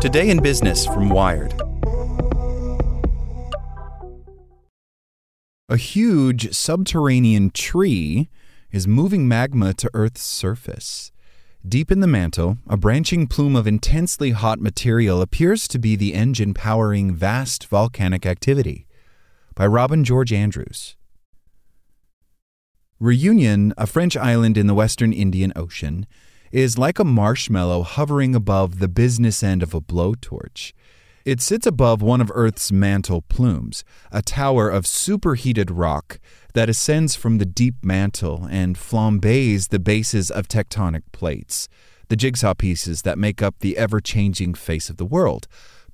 Today in Business from Wired. A huge subterranean tree is moving magma to Earth's surface. Deep in the mantle, a branching plume of intensely hot material appears to be the engine powering vast volcanic activity. By Robin George Andrews. Reunion, a French island in the western Indian Ocean, is like a marshmallow hovering above the business end of a blowtorch. It sits above one of Earth's mantle plumes, a tower of superheated rock that ascends from the deep mantle and flambés the bases of tectonic plates, the jigsaw pieces that make up the ever changing face of the world.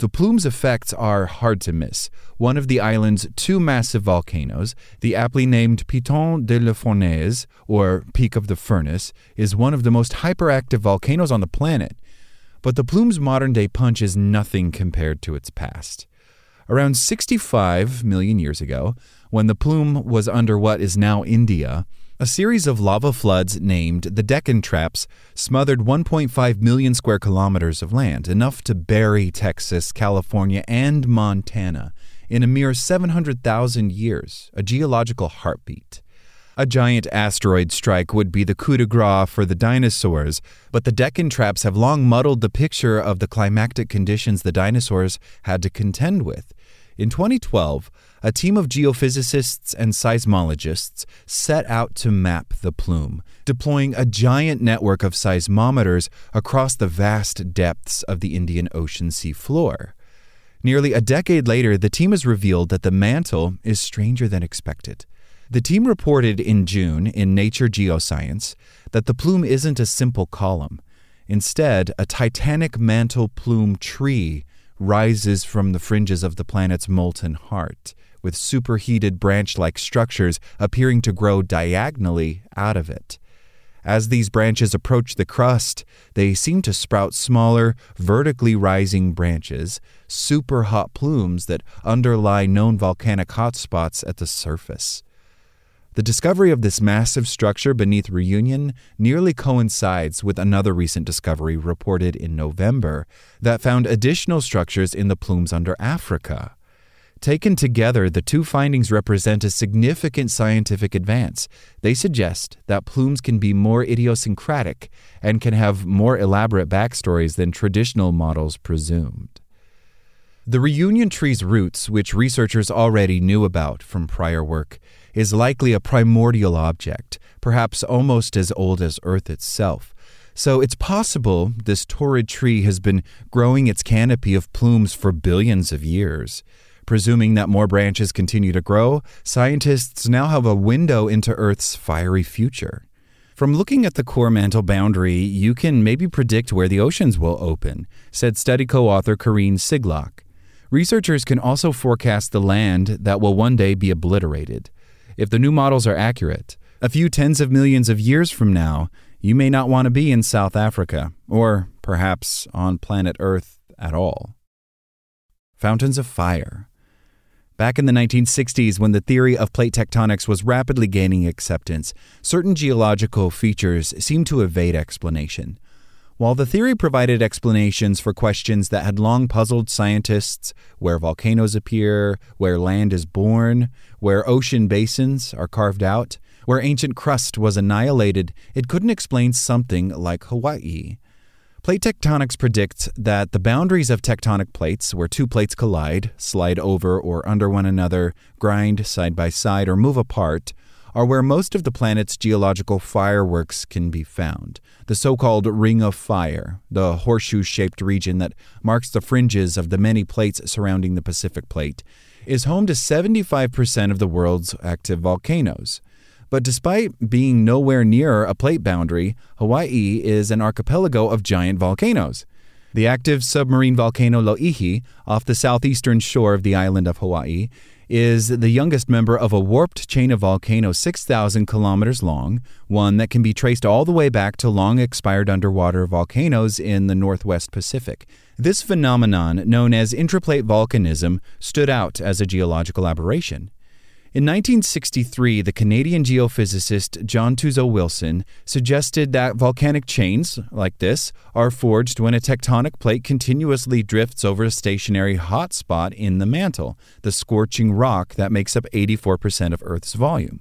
The plume's effects are hard to miss. One of the island's two massive volcanoes, the aptly named Piton de la Fournaise, or Peak of the Furnace, is one of the most hyperactive volcanoes on the planet. But the plume's modern day punch is nothing compared to its past. Around 65 million years ago, when the plume was under what is now India, a series of lava floods named the Deccan Traps smothered 1.5 million square kilometers of land, enough to bury Texas, California, and Montana in a mere 700,000 years, a geological heartbeat. A giant asteroid strike would be the coup de grace for the dinosaurs, but the Deccan Traps have long muddled the picture of the climactic conditions the dinosaurs had to contend with. In 2012, a team of geophysicists and seismologists set out to map the plume, deploying a giant network of seismometers across the vast depths of the Indian Ocean seafloor. Nearly a decade later, the team has revealed that the mantle is stranger than expected. The team reported in June in Nature Geoscience that the plume isn't a simple column. Instead, a titanic mantle plume tree rises from the fringes of the planet's molten heart, with superheated branch like structures appearing to grow diagonally out of it. As these branches approach the crust, they seem to sprout smaller, vertically rising branches, super hot plumes that underlie known volcanic hotspots at the surface. The discovery of this massive structure beneath Reunion nearly coincides with another recent discovery reported in November that found additional structures in the plumes under Africa. Taken together, the two findings represent a significant scientific advance. They suggest that plumes can be more idiosyncratic and can have more elaborate backstories than traditional models presumed. The reunion tree's roots, which researchers already knew about from prior work, is likely a primordial object, perhaps almost as old as Earth itself. So it's possible this torrid tree has been growing its canopy of plumes for billions of years. Presuming that more branches continue to grow, scientists now have a window into Earth's fiery future. From looking at the core mantle boundary, you can maybe predict where the oceans will open, said study co author Karin Sigloch. Researchers can also forecast the land that will one day be obliterated. If the new models are accurate, a few tens of millions of years from now, you may not want to be in South Africa, or perhaps on planet Earth at all. Fountains of Fire. Back in the 1960s, when the theory of plate tectonics was rapidly gaining acceptance, certain geological features seemed to evade explanation. While the theory provided explanations for questions that had long puzzled scientists where volcanoes appear, where land is born, where ocean basins are carved out, where ancient crust was annihilated, it couldn't explain something like Hawaii. Plate tectonics predicts that the boundaries of tectonic plates, where two plates collide, slide over or under one another, grind side by side, or move apart, are where most of the planet's geological fireworks can be found. The so called Ring of Fire, the horseshoe shaped region that marks the fringes of the many plates surrounding the Pacific Plate, is home to 75% of the world's active volcanoes. But despite being nowhere near a plate boundary, Hawaii is an archipelago of giant volcanoes. The active submarine volcano Loihi, off the southeastern shore of the island of Hawaii, is the youngest member of a warped chain of volcanoes 6,000 kilometers long, one that can be traced all the way back to long expired underwater volcanoes in the northwest Pacific. This phenomenon, known as intraplate volcanism, stood out as a geological aberration. In 1963, the Canadian geophysicist John Tuzo Wilson suggested that volcanic chains, like this, are forged when a tectonic plate continuously drifts over a stationary hot spot in the mantle, the scorching rock that makes up 84% of Earth's volume.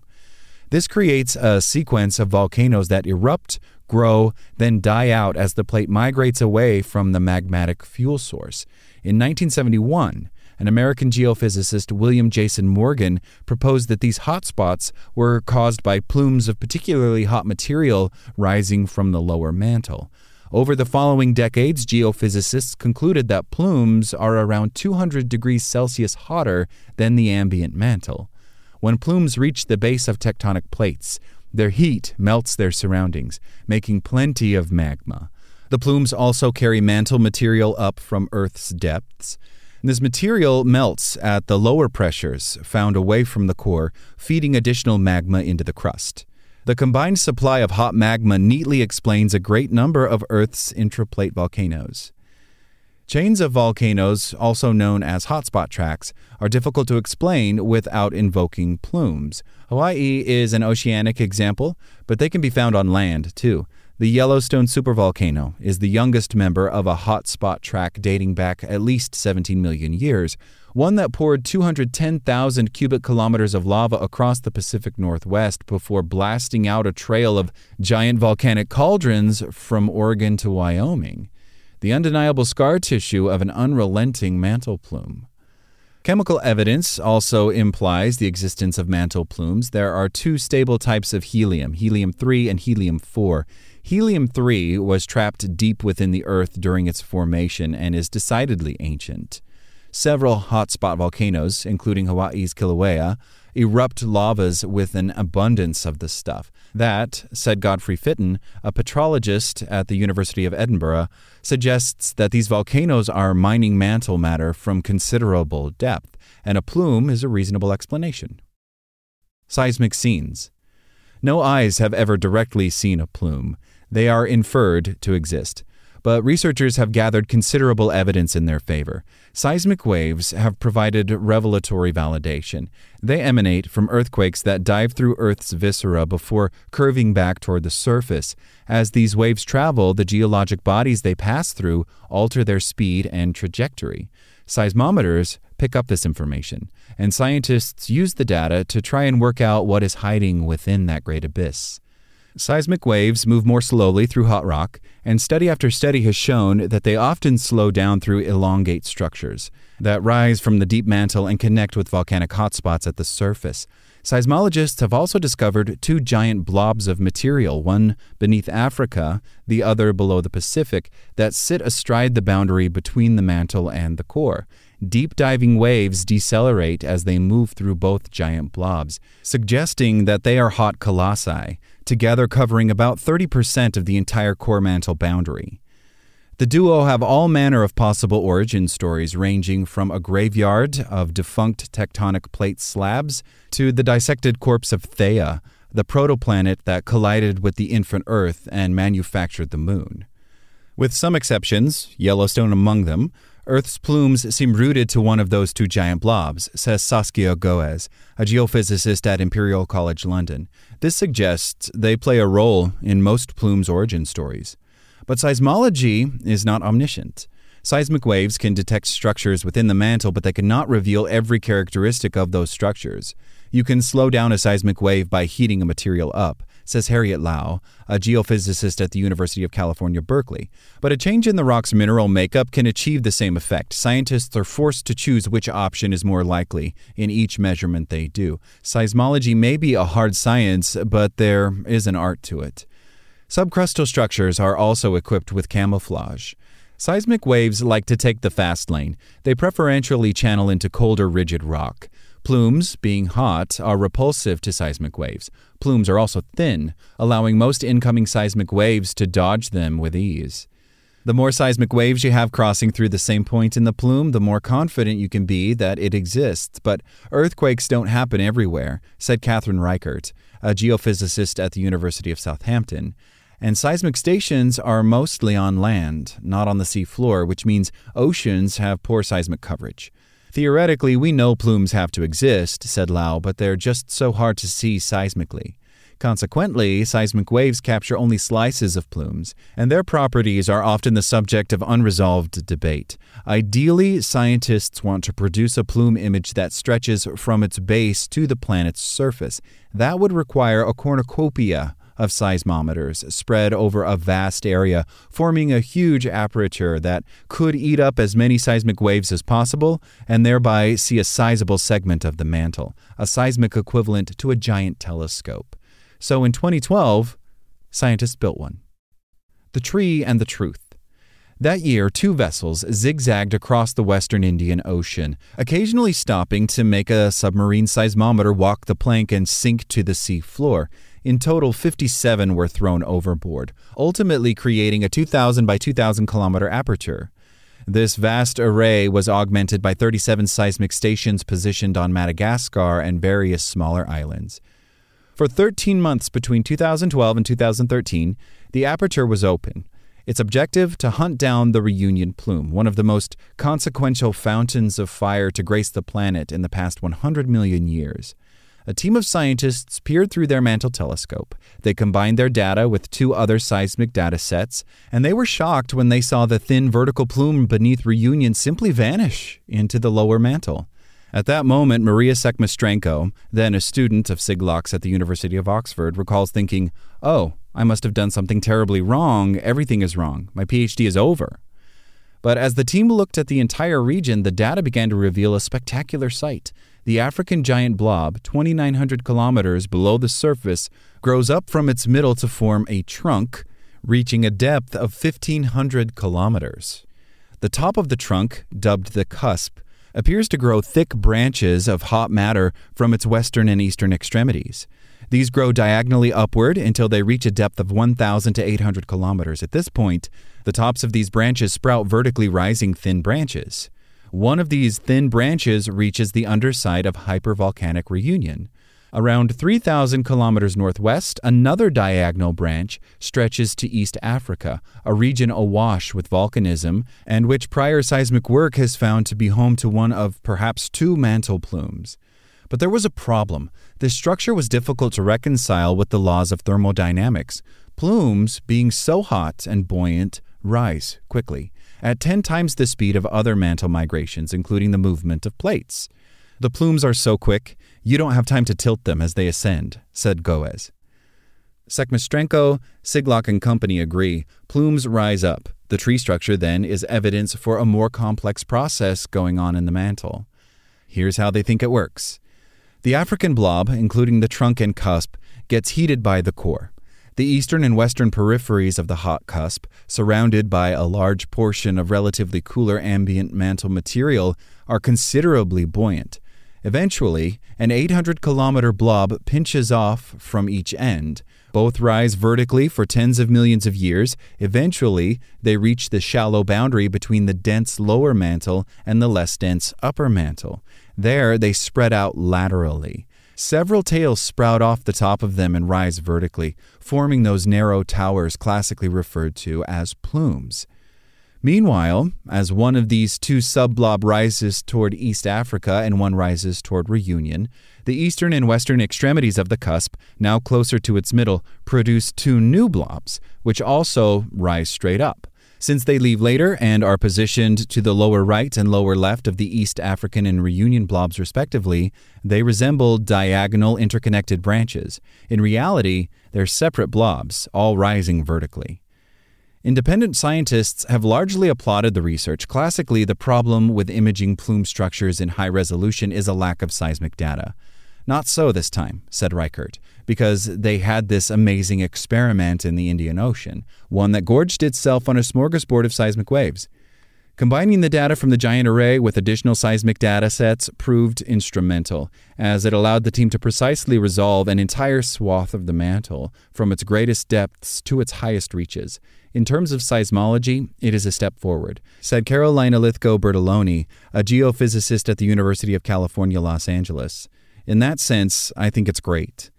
This creates a sequence of volcanoes that erupt, grow, then die out as the plate migrates away from the magmatic fuel source. In 1971, an American geophysicist, William Jason Morgan, proposed that these hot spots were caused by plumes of particularly hot material rising from the lower mantle. Over the following decades, geophysicists concluded that plumes are around 200 degrees Celsius hotter than the ambient mantle. When plumes reach the base of tectonic plates, their heat melts their surroundings, making plenty of magma. The plumes also carry mantle material up from Earth's depths. This material melts at the lower pressures found away from the core, feeding additional magma into the crust. The combined supply of hot magma neatly explains a great number of Earth's intraplate volcanoes. Chains of volcanoes, also known as hotspot tracks, are difficult to explain without invoking plumes. Hawaii is an oceanic example, but they can be found on land too. The Yellowstone supervolcano is the youngest member of a hotspot track dating back at least 17 million years, one that poured 210,000 cubic kilometers of lava across the Pacific Northwest before blasting out a trail of giant volcanic cauldrons from Oregon to Wyoming. The undeniable scar tissue of an unrelenting mantle plume. Chemical evidence also implies the existence of mantle plumes. There are two stable types of helium, helium 3 and helium 4. Helium 3 was trapped deep within the Earth during its formation and is decidedly ancient. Several hotspot volcanoes, including Hawaii's Kilauea, erupt lavas with an abundance of the stuff. That, said Godfrey Fitton, a petrologist at the University of Edinburgh, suggests that these volcanoes are mining mantle matter from considerable depth, and a plume is a reasonable explanation. Seismic scenes. No eyes have ever directly seen a plume. They are inferred to exist. But researchers have gathered considerable evidence in their favor. Seismic waves have provided revelatory validation. They emanate from earthquakes that dive through Earth's viscera before curving back toward the surface. As these waves travel, the geologic bodies they pass through alter their speed and trajectory. Seismometers pick up this information, and scientists use the data to try and work out what is hiding within that great abyss. Seismic waves move more slowly through hot rock, and study after study has shown that they often slow down through elongate structures that rise from the deep mantle and connect with volcanic hotspots at the surface. Seismologists have also discovered two giant blobs of material, one beneath Africa, the other below the Pacific, that sit astride the boundary between the mantle and the core. Deep diving waves decelerate as they move through both giant blobs, suggesting that they are hot colossi, together covering about 30% of the entire core mantle boundary. The duo have all manner of possible origin stories, ranging from a graveyard of defunct tectonic plate slabs to the dissected corpse of Theia, the protoplanet that collided with the infant Earth and manufactured the moon. With some exceptions, Yellowstone among them, Earth's plumes seem rooted to one of those two giant blobs, says Saskia Goes, a geophysicist at Imperial College London. This suggests they play a role in most plumes' origin stories. But seismology is not omniscient. Seismic waves can detect structures within the mantle, but they cannot reveal every characteristic of those structures. You can slow down a seismic wave by heating a material up, says Harriet Lau, a geophysicist at the University of California, Berkeley. But a change in the rock's mineral makeup can achieve the same effect. Scientists are forced to choose which option is more likely in each measurement they do. Seismology may be a hard science, but there is an art to it. Subcrustal structures are also equipped with camouflage. Seismic waves like to take the fast lane. They preferentially channel into colder, rigid rock. Plumes, being hot, are repulsive to seismic waves. Plumes are also thin, allowing most incoming seismic waves to dodge them with ease. The more seismic waves you have crossing through the same point in the plume, the more confident you can be that it exists. But earthquakes don't happen everywhere, said Catherine Rychert, a geophysicist at the University of Southampton. And seismic stations are mostly on land, not on the sea floor, which means oceans have poor seismic coverage. Theoretically, we know plumes have to exist, said Lau, but they're just so hard to see seismically. Consequently, seismic waves capture only slices of plumes, and their properties are often the subject of unresolved debate. Ideally, scientists want to produce a plume image that stretches from its base to the planet's surface. That would require a cornucopia of seismometers spread over a vast area, forming a huge aperture that could eat up as many seismic waves as possible and thereby see a sizable segment of the mantle, a seismic equivalent to a giant telescope. So in 2012, scientists built one. The Tree and the Truth. That year, two vessels zigzagged across the western Indian Ocean, occasionally stopping to make a submarine seismometer walk the plank and sink to the sea floor. In total, 57 were thrown overboard, ultimately creating a 2,000 by 2,000 kilometer aperture. This vast array was augmented by 37 seismic stations positioned on Madagascar and various smaller islands. For 13 months between 2012 and 2013, the aperture was open. Its objective to hunt down the reunion plume, one of the most consequential fountains of fire to grace the planet in the past 100 million years a team of scientists peered through their mantle telescope. They combined their data with two other seismic data sets, and they were shocked when they saw the thin vertical plume beneath Reunion simply vanish into the lower mantle. At that moment, Maria Tsekhmistrenko, then a student of Sigloch's at the University of Oxford, recalls thinking, Oh, I must have done something terribly wrong. Everything is wrong. My PhD is over. But as the team looked at the entire region, the data began to reveal a spectacular sight. The African giant blob, 2,900 kilometers below the surface, grows up from its middle to form a trunk, reaching a depth of 1,500 kilometers. The top of the trunk, dubbed the cusp, appears to grow thick branches of hot matter from its western and eastern extremities. These grow diagonally upward until they reach a depth of 1,000 to 800 kilometers. At this point, the tops of these branches sprout vertically rising thin branches. One of these thin branches reaches the underside of hypervolcanic Reunion. Around 3,000 kilometers northwest, another diagonal branch stretches to East Africa, a region awash with volcanism, and which prior seismic work has found to be home to one of perhaps two mantle plumes. But there was a problem. This structure was difficult to reconcile with the laws of thermodynamics. Plumes, being so hot and buoyant, rise quickly at 10 times the speed of other mantle migrations, including the movement of plates. The plumes are so quick, you don't have time to tilt them as they ascend, said Goes. Tsekhmistrenko, Sigloch, and company agree. Plumes rise up. The tree structure, then, is evidence for a more complex process going on in the mantle. Here's how they think it works the African blob, including the trunk and cusp, gets heated by the core. The eastern and western peripheries of the hot cusp, surrounded by a large portion of relatively cooler ambient mantle material, are considerably buoyant. Eventually, an 800 kilometer blob pinches off from each end. Both rise vertically for tens of millions of years. Eventually, they reach the shallow boundary between the dense lower mantle and the less dense upper mantle. There, they spread out laterally. Several tails sprout off the top of them and rise vertically, forming those narrow towers classically referred to as plumes. Meanwhile, as one of these two subblob rises toward East Africa and one rises toward Reunion, the eastern and western extremities of the cusp, now closer to its middle, produce two new blobs, which also rise straight up. Since they leave later and are positioned to the lower right and lower left of the East African and Reunion blobs, respectively, they resemble diagonal interconnected branches. In reality, they're separate blobs, all rising vertically. Independent scientists have largely applauded the research. Classically, the problem with imaging plume structures in high resolution is a lack of seismic data. Not so this time, said Rychert, because they had this amazing experiment in the Indian Ocean, one that gorged itself on a smorgasbord of seismic waves. Combining the data from the giant array with additional seismic data sets proved instrumental, as it allowed the team to precisely resolve an entire swath of the mantle, from its greatest depths to its highest reaches. In terms of seismology, it is a step forward, said Carolina Lithgow Bertelloni, a geophysicist at the University of California, Los Angeles. In that sense, I think it's great.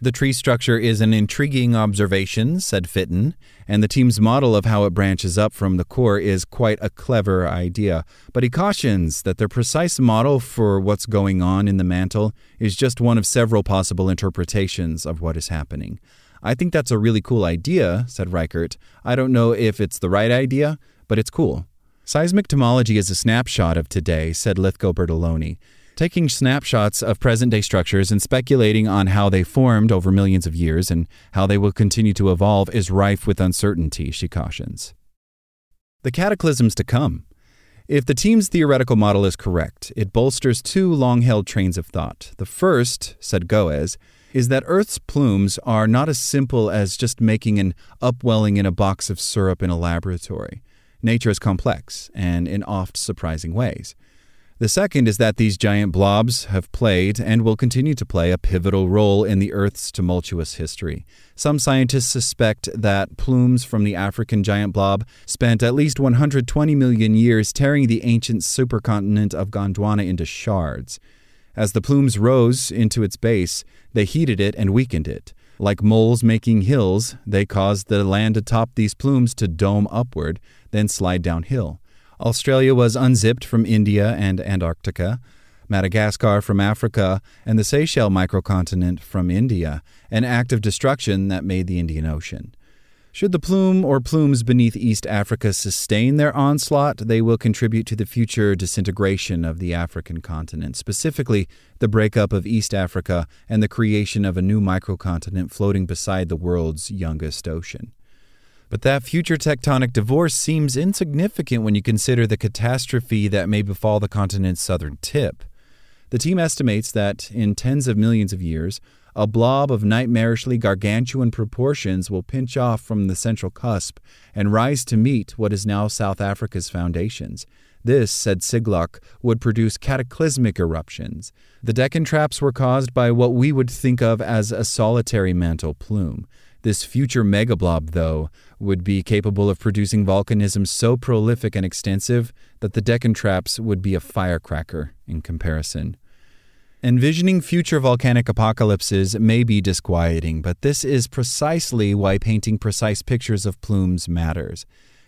The tree structure is an intriguing observation, said Fitton, and the team's model of how it branches up from the core is quite a clever idea. But he cautions that their precise model for what's going on in the mantle is just one of several possible interpretations of what is happening. I think that's a really cool idea, said Rychert. I don't know if it's the right idea, but it's cool. Seismic tomography is a snapshot of today, said Lithgow Bertelloni, taking snapshots of present day structures and speculating on how they formed over millions of years and how they will continue to evolve is rife with uncertainty, she cautions. The cataclysms to come. If the team's theoretical model is correct, it bolsters two long held trains of thought. The first, said Goes, is that Earth's plumes are not as simple as just making an upwelling in a box of syrup in a laboratory. Nature is complex, and in oft surprising ways. The second is that these giant blobs have played and will continue to play a pivotal role in the Earth's tumultuous history. Some scientists suspect that plumes from the African giant blob spent at least 120 million years tearing the ancient supercontinent of Gondwana into shards. As the plumes rose into its base, they heated it and weakened it. Like moles making hills, they caused the land atop these plumes to dome upward, then slide downhill. Australia was unzipped from India and Antarctica, Madagascar from Africa, and the Seychelles microcontinent from India, an act of destruction that made the Indian Ocean. Should the plume or plumes beneath East Africa sustain their onslaught, they will contribute to the future disintegration of the African continent, specifically the breakup of East Africa and the creation of a new microcontinent floating beside the world's youngest ocean. But that future tectonic divorce seems insignificant when you consider the catastrophe that may befall the continent's southern tip. The team estimates that in tens of millions of years, a blob of nightmarishly gargantuan proportions will pinch off from the central cusp and rise to meet what is now South Africa's foundations. This, said Sigloch, would produce cataclysmic eruptions. The Deccan traps were caused by what we would think of as a solitary mantle plume. This future megablob, though, would be capable of producing volcanism so prolific and extensive that the Deccan traps would be a firecracker in comparison. Envisioning future volcanic apocalypses may be disquieting, but this is precisely why painting precise pictures of plumes matters.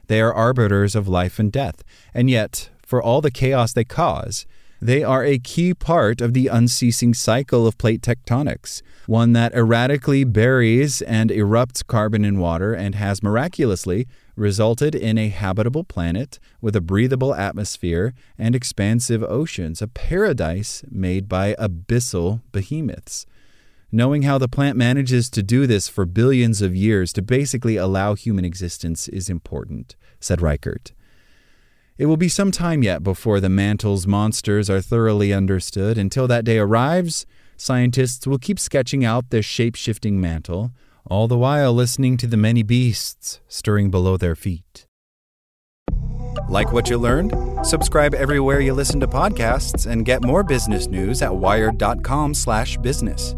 They are arbiters of life and death, and yet, for all the chaos they cause, they are a key part of the unceasing cycle of plate tectonics, one that erratically buries and erupts carbon in water and has miraculously resulted in a habitable planet with a breathable atmosphere and expansive oceans, a paradise made by abyssal behemoths. Knowing how the plant manages to do this for billions of years to basically allow human existence is important, said Rychert. It will be some time yet before the mantle's monsters are thoroughly understood. Until that day arrives, scientists will keep sketching out their shape shifting mantle, all the while listening to the many beasts stirring below their feet. Like what you learned? Subscribe everywhere you listen to podcasts and get more business news at wired.com/business.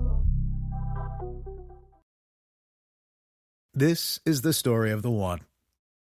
This is the story of the one.